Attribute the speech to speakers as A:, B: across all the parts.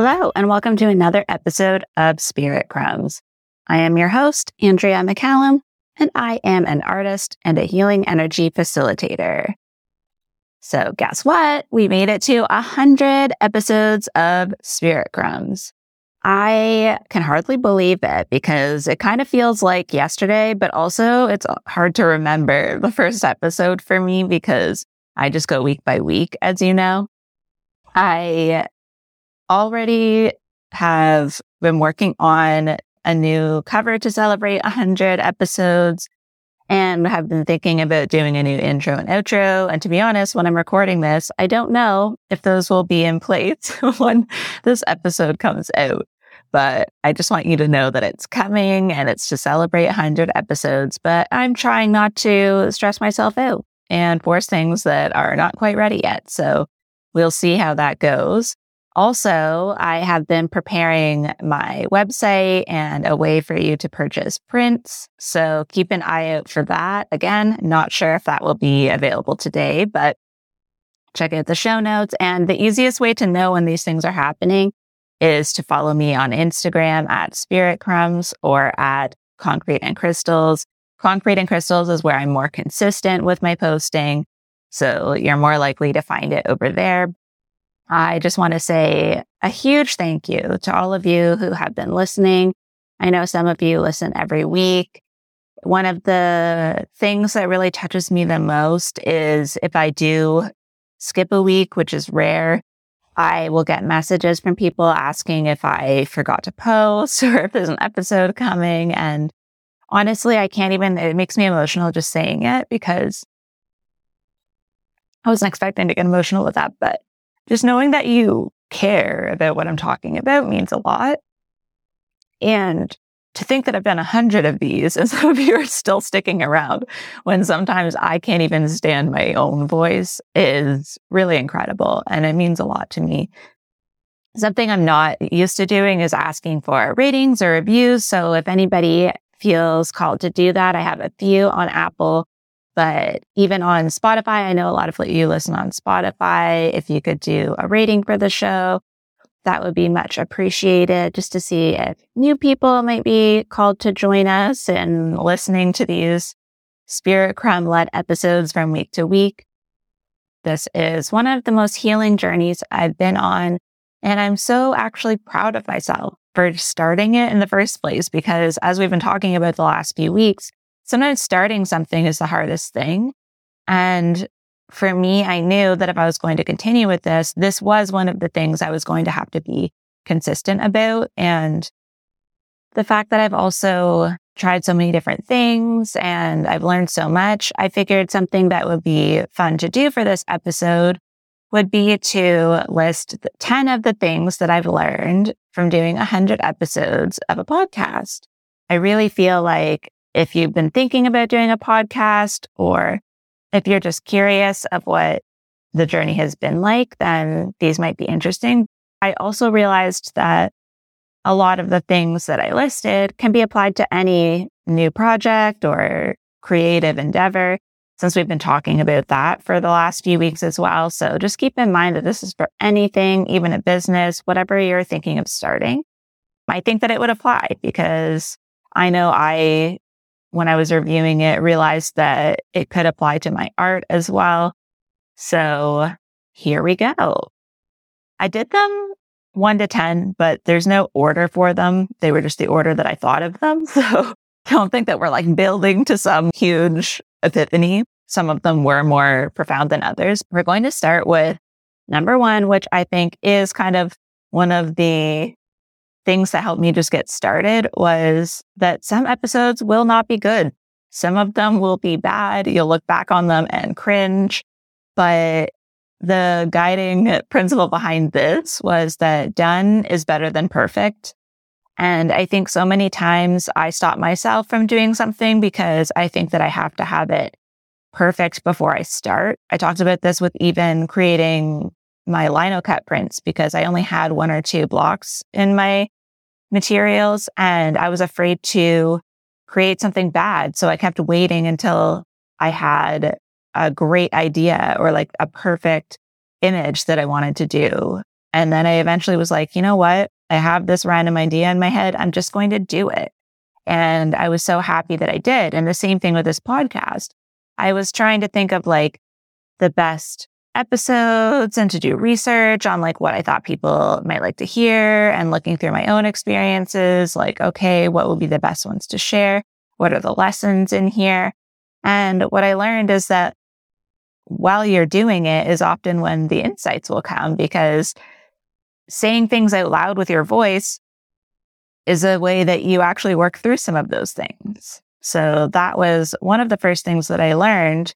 A: Hello, and welcome to another episode of Spirit Crumbs. I am your host, Andrea McCallum, and I am an artist and a healing energy facilitator. So, guess what? We made it to 100 episodes of Spirit Crumbs. I can hardly believe it because it kind of feels like yesterday, but also it's hard to remember the first episode for me because I just go week by week, as you know. I already have been working on a new cover to celebrate 100 episodes and have been thinking about doing a new intro and outro. And to be honest, when I'm recording this, I don't know if those will be in place when this episode comes out. But I just want you to know that it's coming and it's to celebrate 100 episodes. But I'm trying not to stress myself out and force things that are not quite ready yet. So we'll see how that goes. Also, I have been preparing my website and a way for you to purchase prints. So keep an eye out for that. Again, not sure if that will be available today, but check out the show notes. And the easiest way to know when these things are happening is to follow me on Instagram at Spirit Crumbs or at Concrete and Crystals. Concrete and Crystals is where I'm more consistent with my posting. So you're more likely to find it over there. I just want to say a huge thank you to all of you who have been listening. I know some of you listen every week. One of the things that really touches me the most is if I do skip a week, which is rare, I will get messages from people asking if I forgot to post or if there's an episode coming. And honestly, I can't even, it makes me emotional just saying it because I wasn't expecting to get emotional with that, but just knowing that you care about what I'm talking about means a lot. And to think that I've done a hundred of these and some of you are still sticking around when sometimes I can't even stand my own voice is really incredible. And it means a lot to me. Something I'm not used to doing is asking for ratings or reviews. So if anybody feels called to do that, I have a few on Apple but even on Spotify, I know a lot of you listen on Spotify. If you could do a rating for the show, that would be much appreciated just to see if new people might be called to join us and listening to these spirit crumb led episodes from week to week. This is one of the most healing journeys I've been on. And I'm so actually proud of myself for starting it in the first place because as we've been talking about the last few weeks, sometimes starting something is the hardest thing. And for me, I knew that if I was going to continue with this, this was one of the things I was going to have to be consistent about. And the fact that I've also tried so many different things and I've learned so much, I figured something that would be fun to do for this episode would be to list 10 of the things that I've learned from doing 100 episodes of a podcast. I really feel like if you've been thinking about doing a podcast or if you're just curious of what the journey has been like, then these might be interesting. I also realized that a lot of the things that I listed can be applied to any new project or creative endeavor since we've been talking about that for the last few weeks as well. So just keep in mind that this is for anything, even a business, whatever you're thinking of starting. I think that it would apply because I know I when I was reviewing it, realized that it could apply to my art as well. So here we go. I did them one to 10, but there's no order for them. They were just the order that I thought of them. So don't think that we're like building to some huge epiphany. Some of them were more profound than others. We're going to start with number one, which I think is kind of one of the things that helped me just get started was that some episodes will not be good. Some of them will be bad. You'll look back on them and cringe. But the guiding principle behind this was that done is better than perfect. And I think so many times I stop myself from doing something because I think that I have to have it perfect before I start. I talked about this with even creating my lino cut prints because I only had one or two blocks in my materials and I was afraid to create something bad. So I kept waiting until I had a great idea or like a perfect image that I wanted to do. And then I eventually was like, you know what? I have this random idea in my head. I'm just going to do it. And I was so happy that I did. And the same thing with this podcast. I was trying to think of like the best episodes and to do research on like what I thought people might like to hear and looking through my own experiences, like, okay, what would be the best ones to share? What are the lessons in here? And what I learned is that while you're doing it is often when the insights will come because saying things out loud with your voice is a way that you actually work through some of those things. So that was one of the first things that I learned.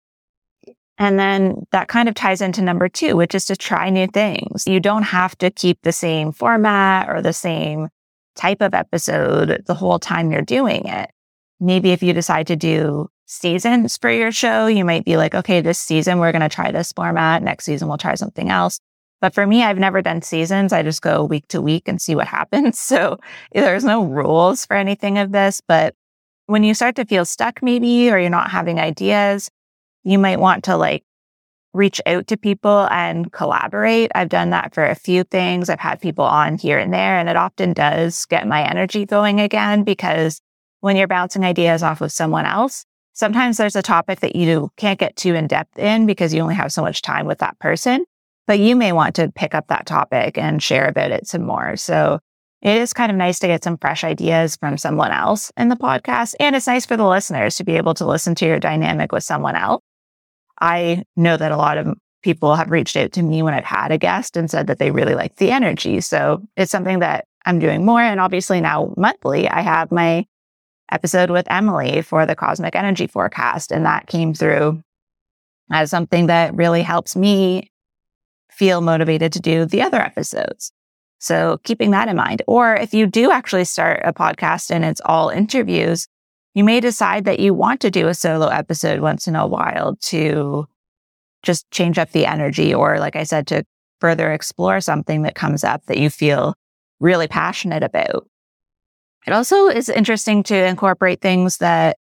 A: And then that kind of ties into number two, which is to try new things. You don't have to keep the same format or the same type of episode the whole time you're doing it. Maybe if you decide to do seasons for your show. You might be like, okay, this season we're going to try this format. Next season we'll try something else. But for me, I've never done seasons. I just go week to week and see what happens. So there's no rules for anything of this. But when you start to feel stuck, maybe, or you're not having ideas, you might want to like reach out to people and collaborate. I've done that for a few things. I've had people on here and there, and it often does get my energy going again because when you're bouncing ideas off of someone else, Sometimes there's a topic that you can't get too in depth in because you only have so much time with that person, but you may want to pick up that topic and share about it some more. So it is kind of nice to get some fresh ideas from someone else in the podcast. And it's nice for the listeners to be able to listen to your dynamic with someone else. I know that a lot of people have reached out to me when I've had a guest and said that they really like the energy. So it's something that I'm doing more. And obviously now monthly, I have my episode with Emily for the cosmic energy forecast. And that came through as something that really helps me feel motivated to do the other episodes. So keeping that in mind. Or if you do actually start a podcast and it's all interviews, you may decide that you want to do a solo episode once in a while to just change up the energy. Or like I said, to further explore something that comes up that you feel really passionate about. It also is interesting to incorporate things that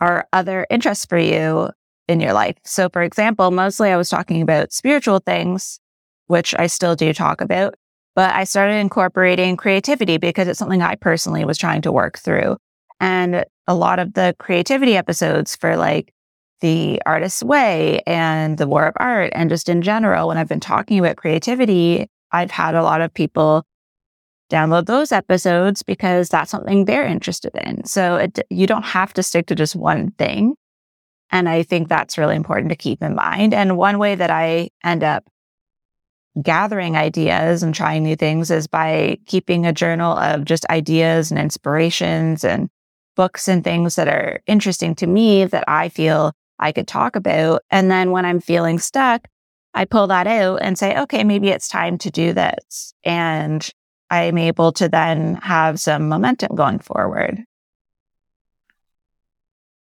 A: are other interests for you in your life. So, for example, mostly I was talking about spiritual things, which I still do talk about, but I started incorporating creativity because it's something I personally was trying to work through. And a lot of the creativity episodes for like the artist's way and the war of art and just in general, when I've been talking about creativity, I've had a lot of people download those episodes because that's something they're interested in. So it, you don't have to stick to just one thing. And I think that's really important to keep in mind. And one way that I end up gathering ideas and trying new things is by keeping a journal of just ideas and inspirations and books and things that are interesting to me that I feel I could talk about. And then when I'm feeling stuck, I pull that out and say, okay, maybe it's time to do this. And I'm able to then have some momentum going forward.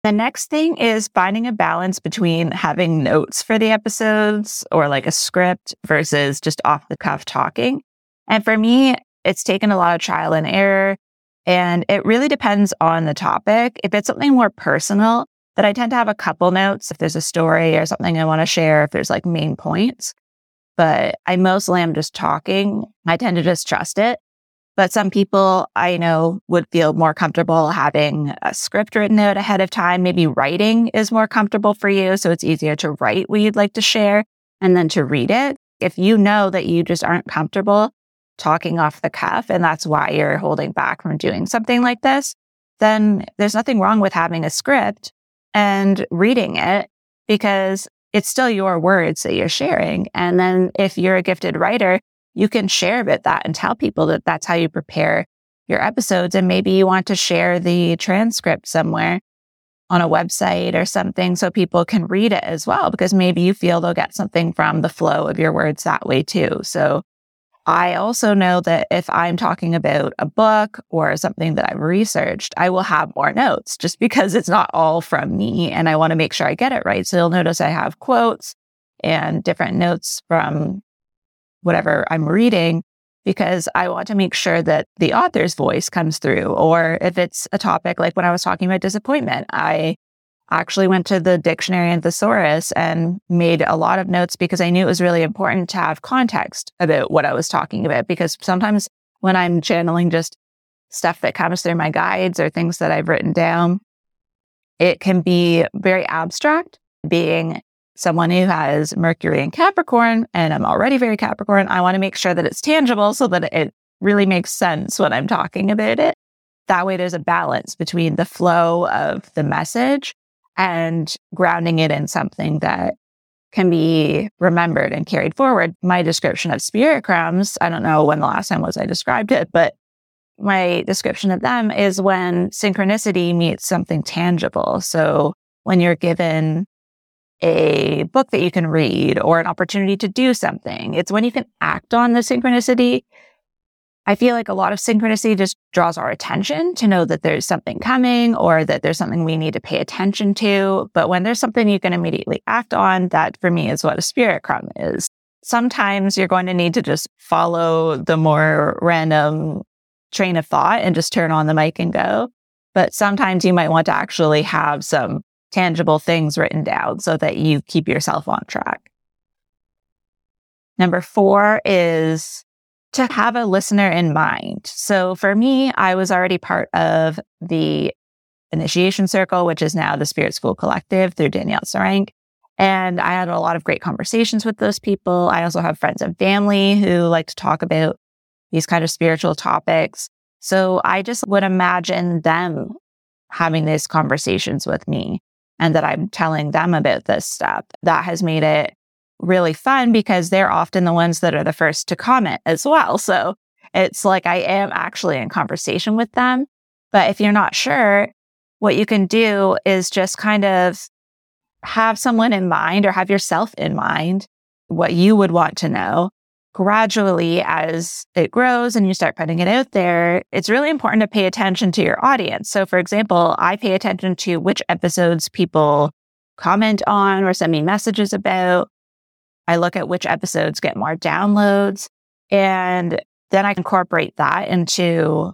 A: The next thing is finding a balance between having notes for the episodes or like a script versus just off the cuff talking. And for me, it's taken a lot of trial and error. And it really depends on the topic. If it's something more personal, that I tend to have a couple notes if there's a story or something I want to share, if there's like main points but I mostly am just talking. I tend to just trust it. But some people I know would feel more comfortable having a script written out ahead of time. Maybe writing is more comfortable for you. So it's easier to write what you'd like to share and then to read it. If you know that you just aren't comfortable talking off the cuff and that's why you're holding back from doing something like this, then there's nothing wrong with having a script and reading it because it's still your words that you're sharing. And then if you're a gifted writer, you can share about that and tell people that that's how you prepare your episodes. And maybe you want to share the transcript somewhere on a website or something so people can read it as well, because maybe you feel they'll get something from the flow of your words that way too. So I also know that if I'm talking about a book or something that I've researched, I will have more notes just because it's not all from me and I want to make sure I get it right. So you'll notice I have quotes and different notes from whatever I'm reading because I want to make sure that the author's voice comes through. Or if it's a topic like when I was talking about disappointment, I actually went to the dictionary and thesaurus and made a lot of notes because I knew it was really important to have context about what I was talking about. Because sometimes when I'm channeling just stuff that comes through my guides or things that I've written down, it can be very abstract, being someone who has Mercury in Capricorn, and I'm already very Capricorn. I want to make sure that it's tangible so that it really makes sense when I'm talking about it. That way, there's a balance between the flow of the message and grounding it in something that can be remembered and carried forward. My description of spirit crumbs, I don't know when the last time was I described it, but my description of them is when synchronicity meets something tangible. So when you're given a book that you can read or an opportunity to do something, it's when you can act on the synchronicity I feel like a lot of synchronicity just draws our attention to know that there's something coming or that there's something we need to pay attention to. But when there's something you can immediately act on, that for me is what a spirit crumb is. Sometimes you're going to need to just follow the more random train of thought and just turn on the mic and go. But sometimes you might want to actually have some tangible things written down so that you keep yourself on track. Number four is to have a listener in mind. So for me, I was already part of the initiation circle, which is now the Spirit School Collective through Danielle Sarank. And I had a lot of great conversations with those people. I also have friends and family who like to talk about these kind of spiritual topics. So I just would imagine them having these conversations with me and that I'm telling them about this stuff. That has made it really fun because they're often the ones that are the first to comment as well. So it's like I am actually in conversation with them. But if you're not sure, what you can do is just kind of have someone in mind or have yourself in mind what you would want to know. Gradually, as it grows and you start putting it out there, it's really important to pay attention to your audience. So, for example, I pay attention to which episodes people comment on or send me messages about I look at which episodes get more downloads and then I incorporate that into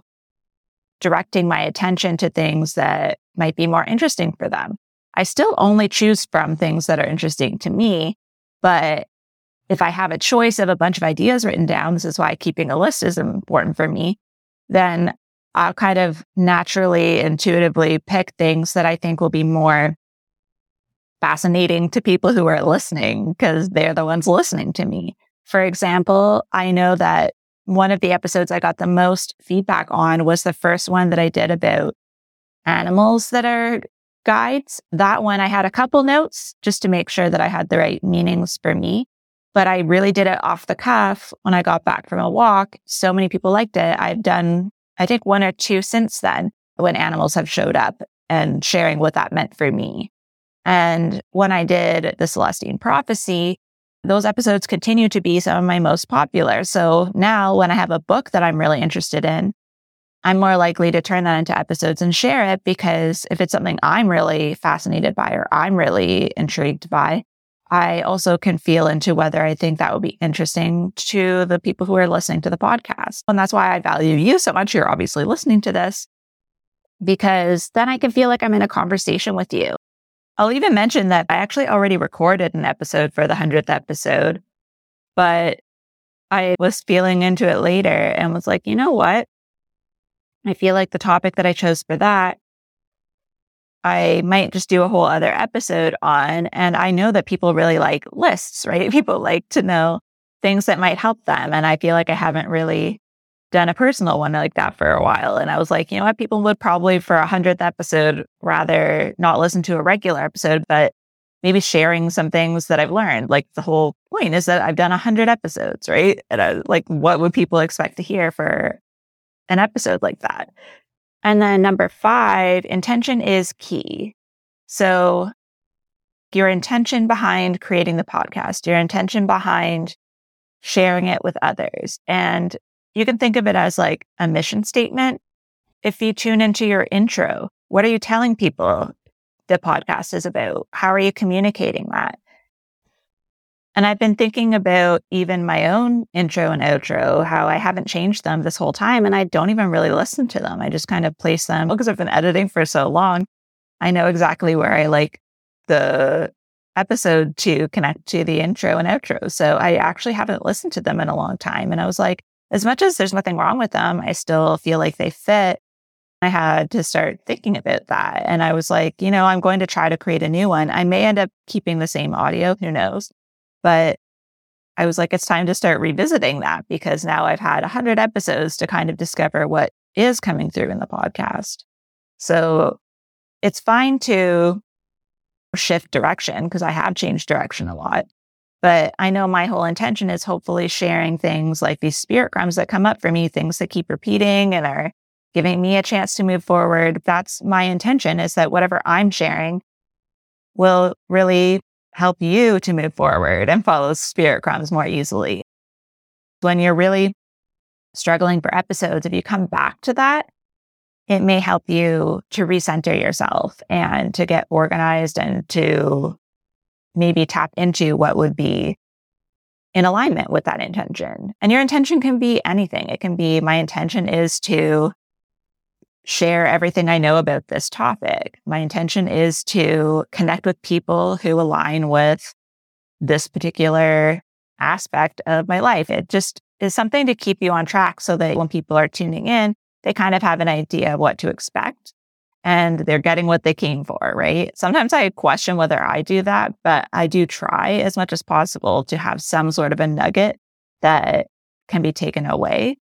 A: directing my attention to things that might be more interesting for them. I still only choose from things that are interesting to me, but if I have a choice of a bunch of ideas written down, this is why keeping a list is important for me, then I'll kind of naturally, intuitively pick things that I think will be more fascinating to people who are listening because they're the ones listening to me. For example, I know that one of the episodes I got the most feedback on was the first one that I did about animals that are guides. That one I had a couple notes just to make sure that I had the right meanings for me. But I really did it off the cuff when I got back from a walk. So many people liked it. I've done, I think, one or two since then when animals have showed up and sharing what that meant for me. And when I did the Celestine prophecy, those episodes continue to be some of my most popular. So now when I have a book that I'm really interested in, I'm more likely to turn that into episodes and share it because if it's something I'm really fascinated by or I'm really intrigued by, I also can feel into whether I think that would be interesting to the people who are listening to the podcast. And that's why I value you so much. You're obviously listening to this because then I can feel like I'm in a conversation with you. I'll even mention that I actually already recorded an episode for the 100th episode, but I was feeling into it later and was like, you know what? I feel like the topic that I chose for that, I might just do a whole other episode on. And I know that people really like lists, right? People like to know things that might help them. And I feel like I haven't really done a personal one like that for a while. And I was like, you know what? People would probably for a hundredth episode rather not listen to a regular episode, but maybe sharing some things that I've learned. Like the whole point is that I've done a hundred episodes, right? And I, like, what would people expect to hear for an episode like that? And then number five, intention is key. So your intention behind creating the podcast, your intention behind sharing it with others. And you can think of it as like a mission statement. If you tune into your intro, what are you telling people the podcast is about? How are you communicating that? And I've been thinking about even my own intro and outro, how I haven't changed them this whole time. And I don't even really listen to them. I just kind of place them because I've been editing for so long. I know exactly where I like the episode to connect to the intro and outro. So I actually haven't listened to them in a long time. And I was like, as much as there's nothing wrong with them, I still feel like they fit. I had to start thinking about that. And I was like, you know, I'm going to try to create a new one. I may end up keeping the same audio, who knows? But I was like, it's time to start revisiting that because now I've had 100 episodes to kind of discover what is coming through in the podcast. So it's fine to shift direction because I have changed direction a lot. But I know my whole intention is hopefully sharing things like these spirit crumbs that come up for me, things that keep repeating and are giving me a chance to move forward. That's my intention is that whatever I'm sharing will really help you to move forward and follow spirit crumbs more easily. When you're really struggling for episodes, if you come back to that, it may help you to recenter yourself and to get organized and to maybe tap into what would be in alignment with that intention. And your intention can be anything. It can be my intention is to share everything I know about this topic. My intention is to connect with people who align with this particular aspect of my life. It just is something to keep you on track so that when people are tuning in, they kind of have an idea of what to expect and they're getting what they came for, right? Sometimes I question whether I do that, but I do try as much as possible to have some sort of a nugget that can be taken away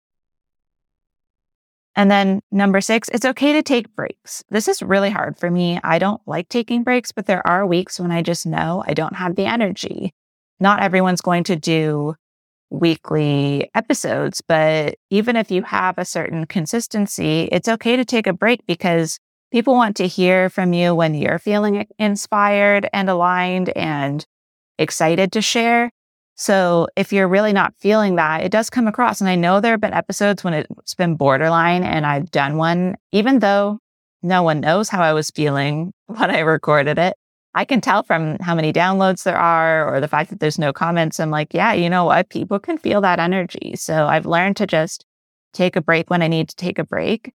A: and then number six, it's okay to take breaks. This is really hard for me. I don't like taking breaks, but there are weeks when I just know I don't have the energy. Not everyone's going to do weekly episodes, but even if you have a certain consistency, it's okay to take a break because people want to hear from you when you're feeling inspired and aligned and excited to share. So if you're really not feeling that, it does come across. And I know there have been episodes when it's been borderline and I've done one, even though no one knows how I was feeling when I recorded it. I can tell from how many downloads there are or the fact that there's no comments. I'm like, yeah, you know what? People can feel that energy. So I've learned to just take a break when I need to take a break.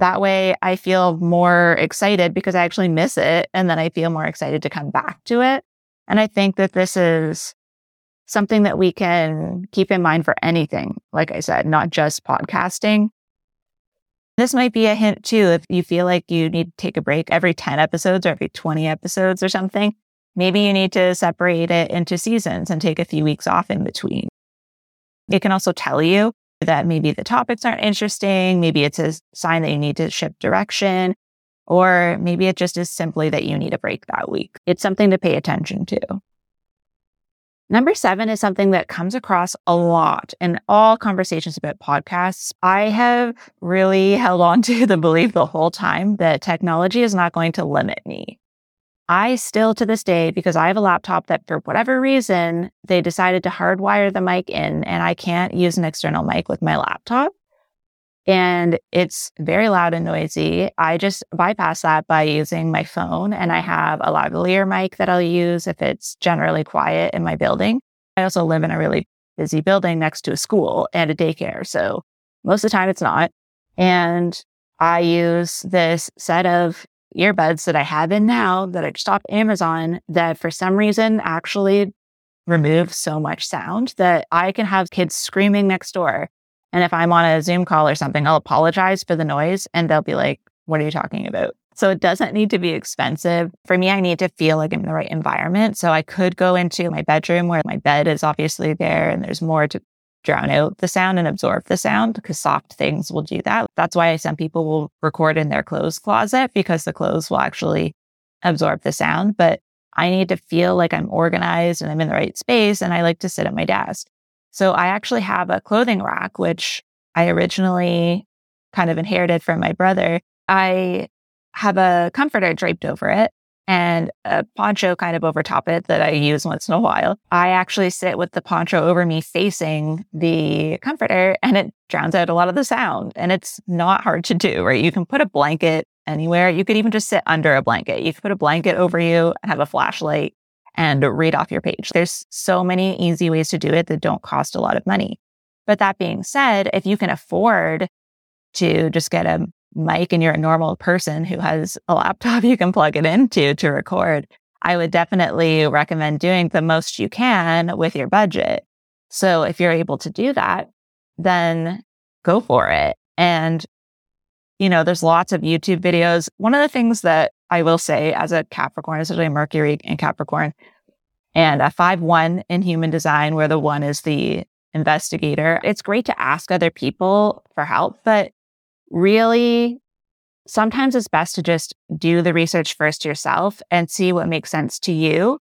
A: That way I feel more excited because I actually miss it. And then I feel more excited to come back to it. And I think that this is something that we can keep in mind for anything. Like I said, not just podcasting. This might be a hint too. If you feel like you need to take a break every 10 episodes or every 20 episodes or something, maybe you need to separate it into seasons and take a few weeks off in between. It can also tell you that maybe the topics aren't interesting. Maybe it's a sign that you need to shift direction, or maybe it just is simply that you need a break that week. It's something to pay attention to. Number seven is something that comes across a lot in all conversations about podcasts. I have really held on to the belief the whole time that technology is not going to limit me. I still to this day, because I have a laptop that for whatever reason, they decided to hardwire the mic in and I can't use an external mic with my laptop and it's very loud and noisy. I just bypass that by using my phone and I have a lavalier mic that I'll use if it's generally quiet in my building. I also live in a really busy building next to a school and a daycare. So most of the time it's not. And I use this set of earbuds that I have in now that I just off Amazon that for some reason actually remove so much sound that I can have kids screaming next door and if I'm on a Zoom call or something, I'll apologize for the noise and they'll be like, what are you talking about? So it doesn't need to be expensive. For me, I need to feel like I'm in the right environment. So I could go into my bedroom where my bed is obviously there and there's more to drown out the sound and absorb the sound because soft things will do that. That's why some people will record in their clothes closet because the clothes will actually absorb the sound. But I need to feel like I'm organized and I'm in the right space. And I like to sit at my desk. So I actually have a clothing rack, which I originally kind of inherited from my brother. I have a comforter draped over it and a poncho kind of over top it that I use once in a while. I actually sit with the poncho over me facing the comforter and it drowns out a lot of the sound. And it's not hard to do, right? You can put a blanket anywhere. You could even just sit under a blanket. You could put a blanket over you, have a flashlight and read off your page. There's so many easy ways to do it that don't cost a lot of money. But that being said, if you can afford to just get a mic and you're a normal person who has a laptop you can plug it into to record, I would definitely recommend doing the most you can with your budget. So if you're able to do that, then go for it. And, you know, there's lots of YouTube videos. One of the things that I will say as a Capricorn, especially Mercury and Capricorn, and a 5 1 in human design, where the one is the investigator, it's great to ask other people for help, but really, sometimes it's best to just do the research first yourself and see what makes sense to you.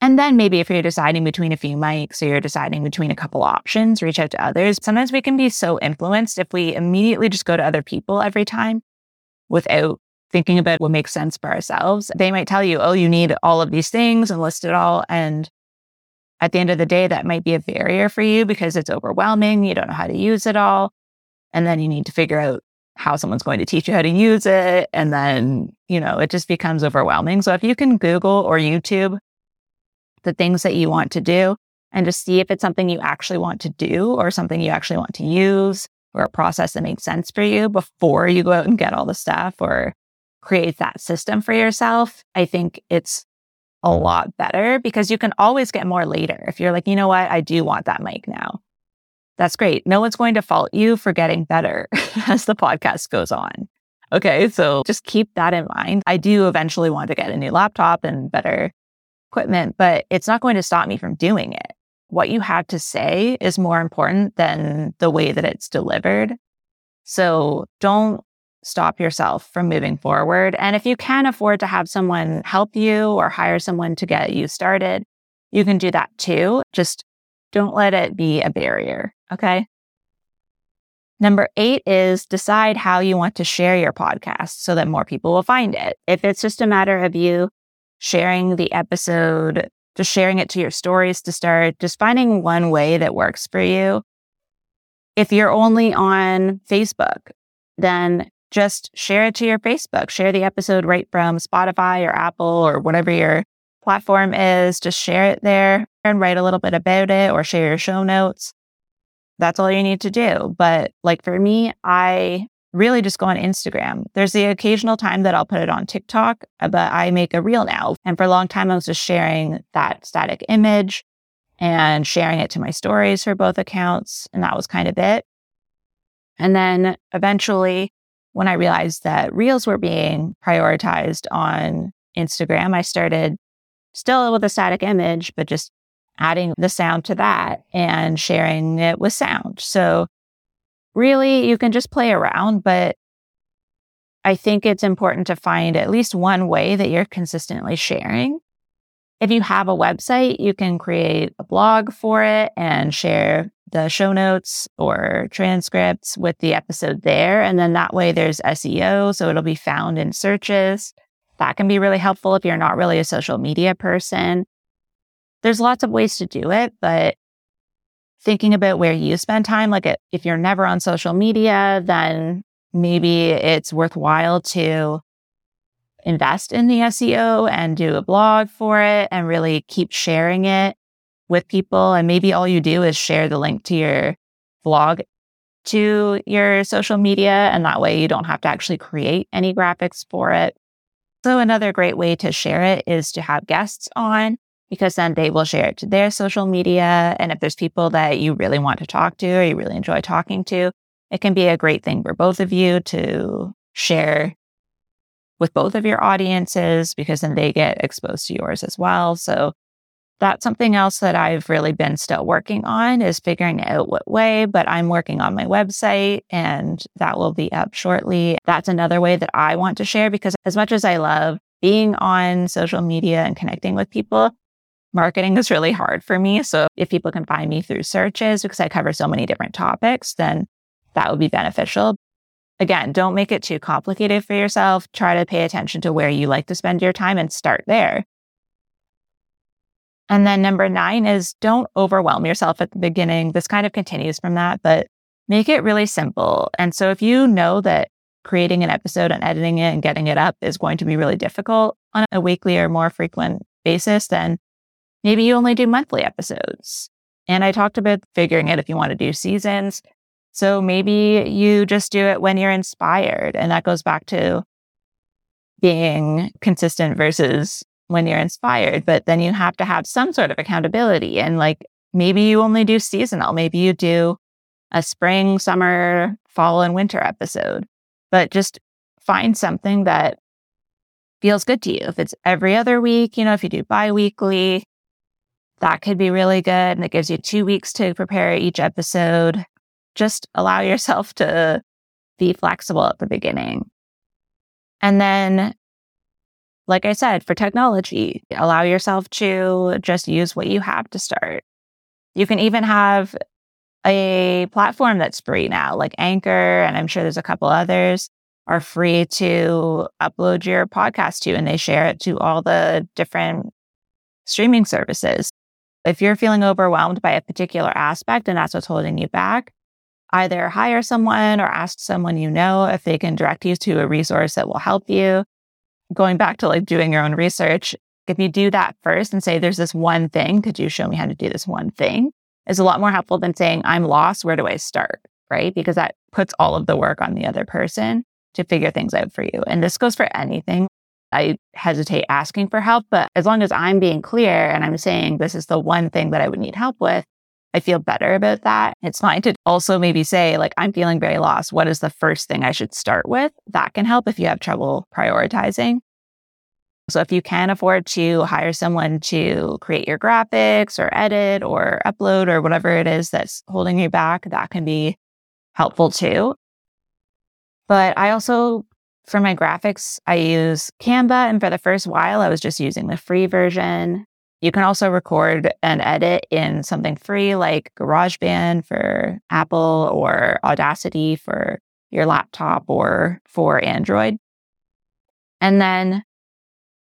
A: And then maybe if you're deciding between a few mics or you're deciding between a couple options, reach out to others. Sometimes we can be so influenced if we immediately just go to other people every time without thinking about what makes sense for ourselves. They might tell you, oh, you need all of these things and list it all. And at the end of the day, that might be a barrier for you because it's overwhelming. You don't know how to use it all. And then you need to figure out how someone's going to teach you how to use it. And then, you know, it just becomes overwhelming. So if you can Google or YouTube the things that you want to do and just see if it's something you actually want to do or something you actually want to use or a process that makes sense for you before you go out and get all the stuff or create that system for yourself, I think it's a lot better because you can always get more later. If you're like, you know what, I do want that mic now that's great. No one's going to fault you for getting better as the podcast goes on. Okay. So just keep that in mind. I do eventually want to get a new laptop and better equipment, but it's not going to stop me from doing it. What you have to say is more important than the way that it's delivered. So don't stop yourself from moving forward. And if you can afford to have someone help you or hire someone to get you started, you can do that too. Just don't let it be a barrier. Okay. Number eight is decide how you want to share your podcast so that more people will find it. If it's just a matter of you sharing the episode, just sharing it to your stories to start, just finding one way that works for you. If you're only on Facebook, then just share it to your Facebook. Share the episode right from Spotify or Apple or whatever your platform is. Just share it there and write a little bit about it or share your show notes. That's all you need to do. But like for me, I really just go on Instagram. There's the occasional time that I'll put it on TikTok, uh, but I make a reel now. And for a long time, I was just sharing that static image and sharing it to my stories for both accounts. And that was kind of it. And then eventually, when I realized that reels were being prioritized on Instagram, I started still with a static image, but just adding the sound to that and sharing it with sound. So really you can just play around, but I think it's important to find at least one way that you're consistently sharing. If you have a website, you can create a blog for it and share the show notes or transcripts with the episode there. And then that way there's SEO, so it'll be found in searches. That can be really helpful if you're not really a social media person. There's lots of ways to do it, but thinking about where you spend time, like if you're never on social media, then maybe it's worthwhile to invest in the SEO and do a blog for it and really keep sharing it with people. And maybe all you do is share the link to your blog to your social media. And that way you don't have to actually create any graphics for it. So another great way to share it is to have guests on because then they will share it to their social media. And if there's people that you really want to talk to or you really enjoy talking to, it can be a great thing for both of you to share with both of your audiences because then they get exposed to yours as well. So that's something else that I've really been still working on is figuring out what way, but I'm working on my website and that will be up shortly. That's another way that I want to share because as much as I love being on social media and connecting with people, marketing is really hard for me. So if people can find me through searches because I cover so many different topics, then that would be beneficial. again, don't make it too complicated for yourself. Try to pay attention to where you like to spend your time and start there. And then number nine is don't overwhelm yourself at the beginning. This kind of continues from that, but make it really simple. And so if you know that creating an episode and editing it and getting it up is going to be really difficult on a weekly or more frequent basis, then maybe you only do monthly episodes. And I talked about figuring it if you want to do seasons. So maybe you just do it when you're inspired. And that goes back to being consistent versus when you're inspired, but then you have to have some sort of accountability. And like maybe you only do seasonal, maybe you do a spring, summer, fall, and winter episode, but just find something that feels good to you. If it's every other week, you know, if you do bi weekly, that could be really good. And it gives you two weeks to prepare each episode. Just allow yourself to be flexible at the beginning. And then like I said, for technology, allow yourself to just use what you have to start. You can even have a platform that's free now, like Anchor, and I'm sure there's a couple others are free to upload your podcast to, and they share it to all the different streaming services. If you're feeling overwhelmed by a particular aspect and that's what's holding you back, either hire someone or ask someone you know if they can direct you to a resource that will help you going back to like doing your own research, if you do that first and say, there's this one thing, could you show me how to do this one thing? Is a lot more helpful than saying, I'm lost. Where do I start? Right. Because that puts all of the work on the other person to figure things out for you. And this goes for anything. I hesitate asking for help, but as long as I'm being clear and I'm saying this is the one thing that I would need help with, I feel better about that. It's fine to also maybe say, like, I'm feeling very lost. What is the first thing I should start with? That can help if you have trouble prioritizing. So if you can afford to hire someone to create your graphics or edit or upload or whatever it is that's holding you back, that can be helpful too. But I also, for my graphics, I use Canva. And for the first while, I was just using the free version. You can also record and edit in something free like GarageBand for Apple or Audacity for your laptop or for Android. And then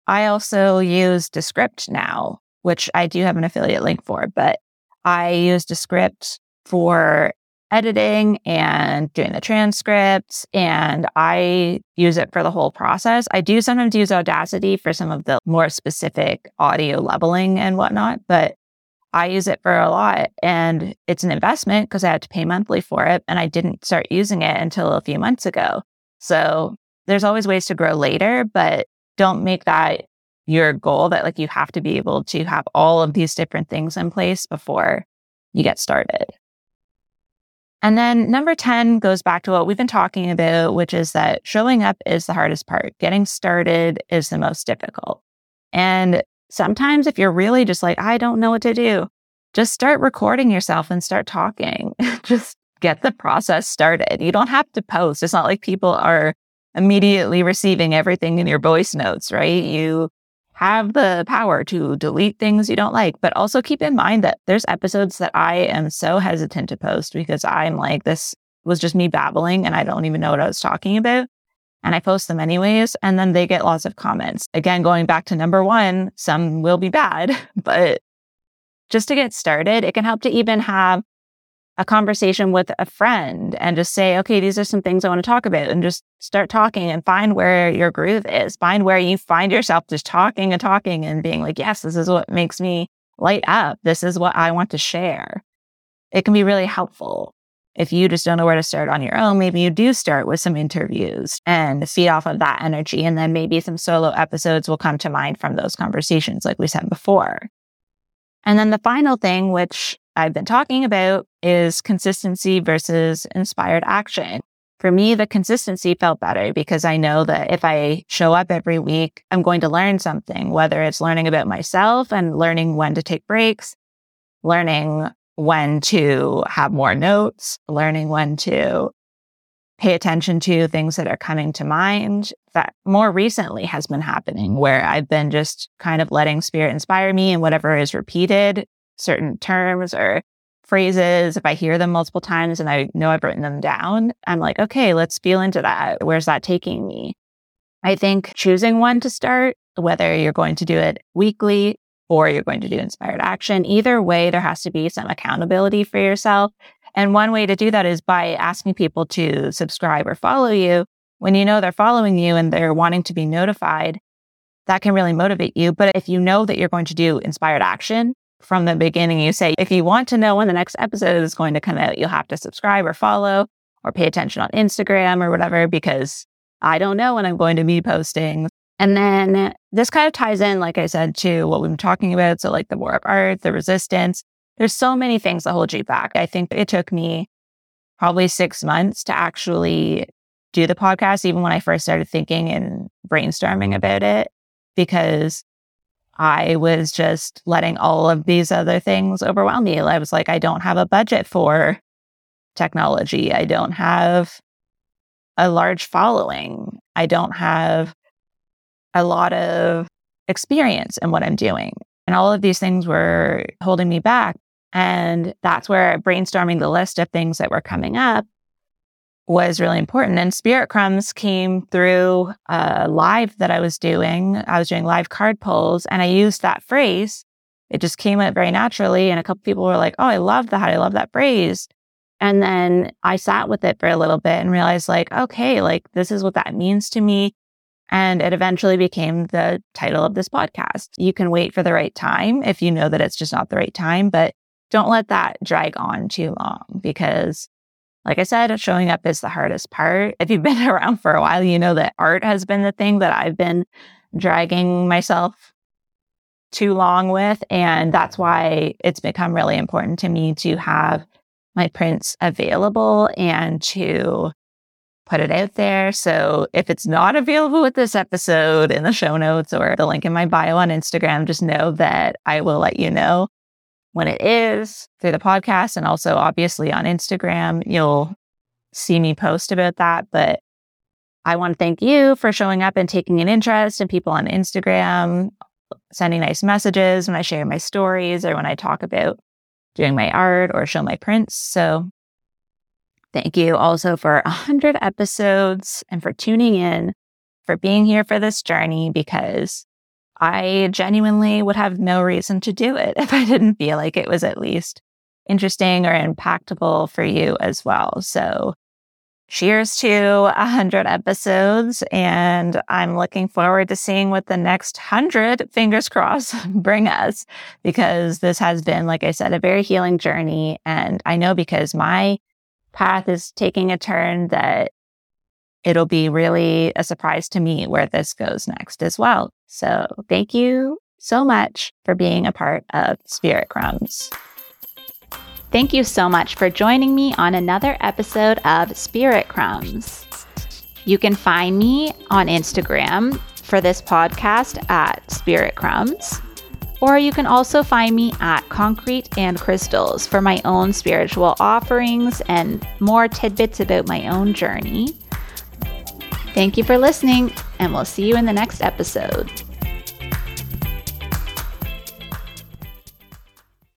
A: I also use Descript now, which I do have an affiliate link for, but I use Descript for editing and doing the transcripts, and I use it for the whole process. I do sometimes use Audacity for some of the more specific audio leveling and whatnot, but I use it for a lot and it's an investment because I had to pay monthly for it and I didn't start using it until a few months ago. So there's always ways to grow later, but don't make that your goal that like you have to be able to have all of these different things in place before you get started. And then number 10 goes back to what we've been talking about, which is that showing up is the hardest part. Getting started is the most difficult. And sometimes if you're really just like, I don't know what to do, just start recording yourself and start talking. just get the process started. You don't have to post. It's not like people are immediately receiving everything in your voice notes, right? You have the power to delete things you don't like, but also keep in mind that there's episodes that I am so hesitant to post because I'm like, this was just me babbling and I don't even know what I was talking about. And I post them anyways. And then they get lots of comments. Again, going back to number one, some will be bad, but just to get started, it can help to even have a conversation with a friend and just say, okay, these are some things I want to talk about and just start talking and find where your groove is. Find where you find yourself just talking and talking and being like, yes, this is what makes me light up. This is what I want to share. It can be really helpful. If you just don't know where to start on your own, maybe you do start with some interviews and feed off of that energy. And then maybe some solo episodes will come to mind from those conversations, like we said before. And then the final thing, which I've been talking about is consistency versus inspired action. For me, the consistency felt better because I know that if I show up every week, I'm going to learn something, whether it's learning about myself and learning when to take breaks, learning when to have more notes, learning when to pay attention to things that are coming to mind. That more recently has been happening where I've been just kind of letting spirit inspire me and whatever is repeated certain terms or phrases, if I hear them multiple times and I know I've written them down, I'm like, okay, let's feel into that. Where's that taking me? I think choosing one to start, whether you're going to do it weekly or you're going to do inspired action, either way, there has to be some accountability for yourself. And one way to do that is by asking people to subscribe or follow you. When you know they're following you and they're wanting to be notified, that can really motivate you. But if you know that you're going to do inspired action from the beginning, you say, if you want to know when the next episode is going to come out, you'll have to subscribe or follow or pay attention on Instagram or whatever, because I don't know when I'm going to be posting. And then this kind of ties in, like I said, to what we've been talking about. So, like the war of art, the resistance. There's so many things that hold you back. I think it took me probably six months to actually do the podcast, even when I first started thinking and brainstorming mm-hmm. about it, because I was just letting all of these other things overwhelm me. I was like, I don't have a budget for technology. I don't have a large following. I don't have a lot of experience in what I'm doing. And all of these things were holding me back. And that's where brainstorming the list of things that were coming up was really important. And Spirit Crumbs came through a live that I was doing. I was doing live card pulls and I used that phrase. It just came out very naturally. And a couple people were like, Oh, I love that. I love that phrase. And then I sat with it for a little bit and realized, like, okay, like this is what that means to me. And it eventually became the title of this podcast. You can wait for the right time if you know that it's just not the right time, but don't let that drag on too long because, like I said, showing up is the hardest part. If you've been around for a while, you know that art has been the thing that I've been dragging myself too long with. And that's why it's become really important to me to have my prints available and to put it out there. So if it's not available with this episode in the show notes or the link in my bio on Instagram, just know that I will let you know when it is through the podcast. And also, obviously, on Instagram, you'll see me post about that. But I want to thank you for showing up and taking an interest in people on Instagram, sending nice messages when I share my stories or when I talk about doing my art or show my prints. So thank you also for 100 episodes and for tuning in, for being here for this journey because I genuinely would have no reason to do it if I didn't feel like it was at least interesting or impactful for you as well. So cheers to 100 episodes. And I'm looking forward to seeing what the next 100, fingers crossed, bring us because this has been, like I said, a very healing journey. And I know because my path is taking a turn that it'll be really a surprise to me where this goes next as well. So thank you so much for being a part of Spirit Crumbs.
B: Thank you so much for joining me on another episode of Spirit Crumbs. You can find me on Instagram for this podcast at Spirit Crumbs, or you can also find me at Concrete and Crystals for my own spiritual offerings and more tidbits about my own journey. Thank you for listening, and we'll see you in the next episode.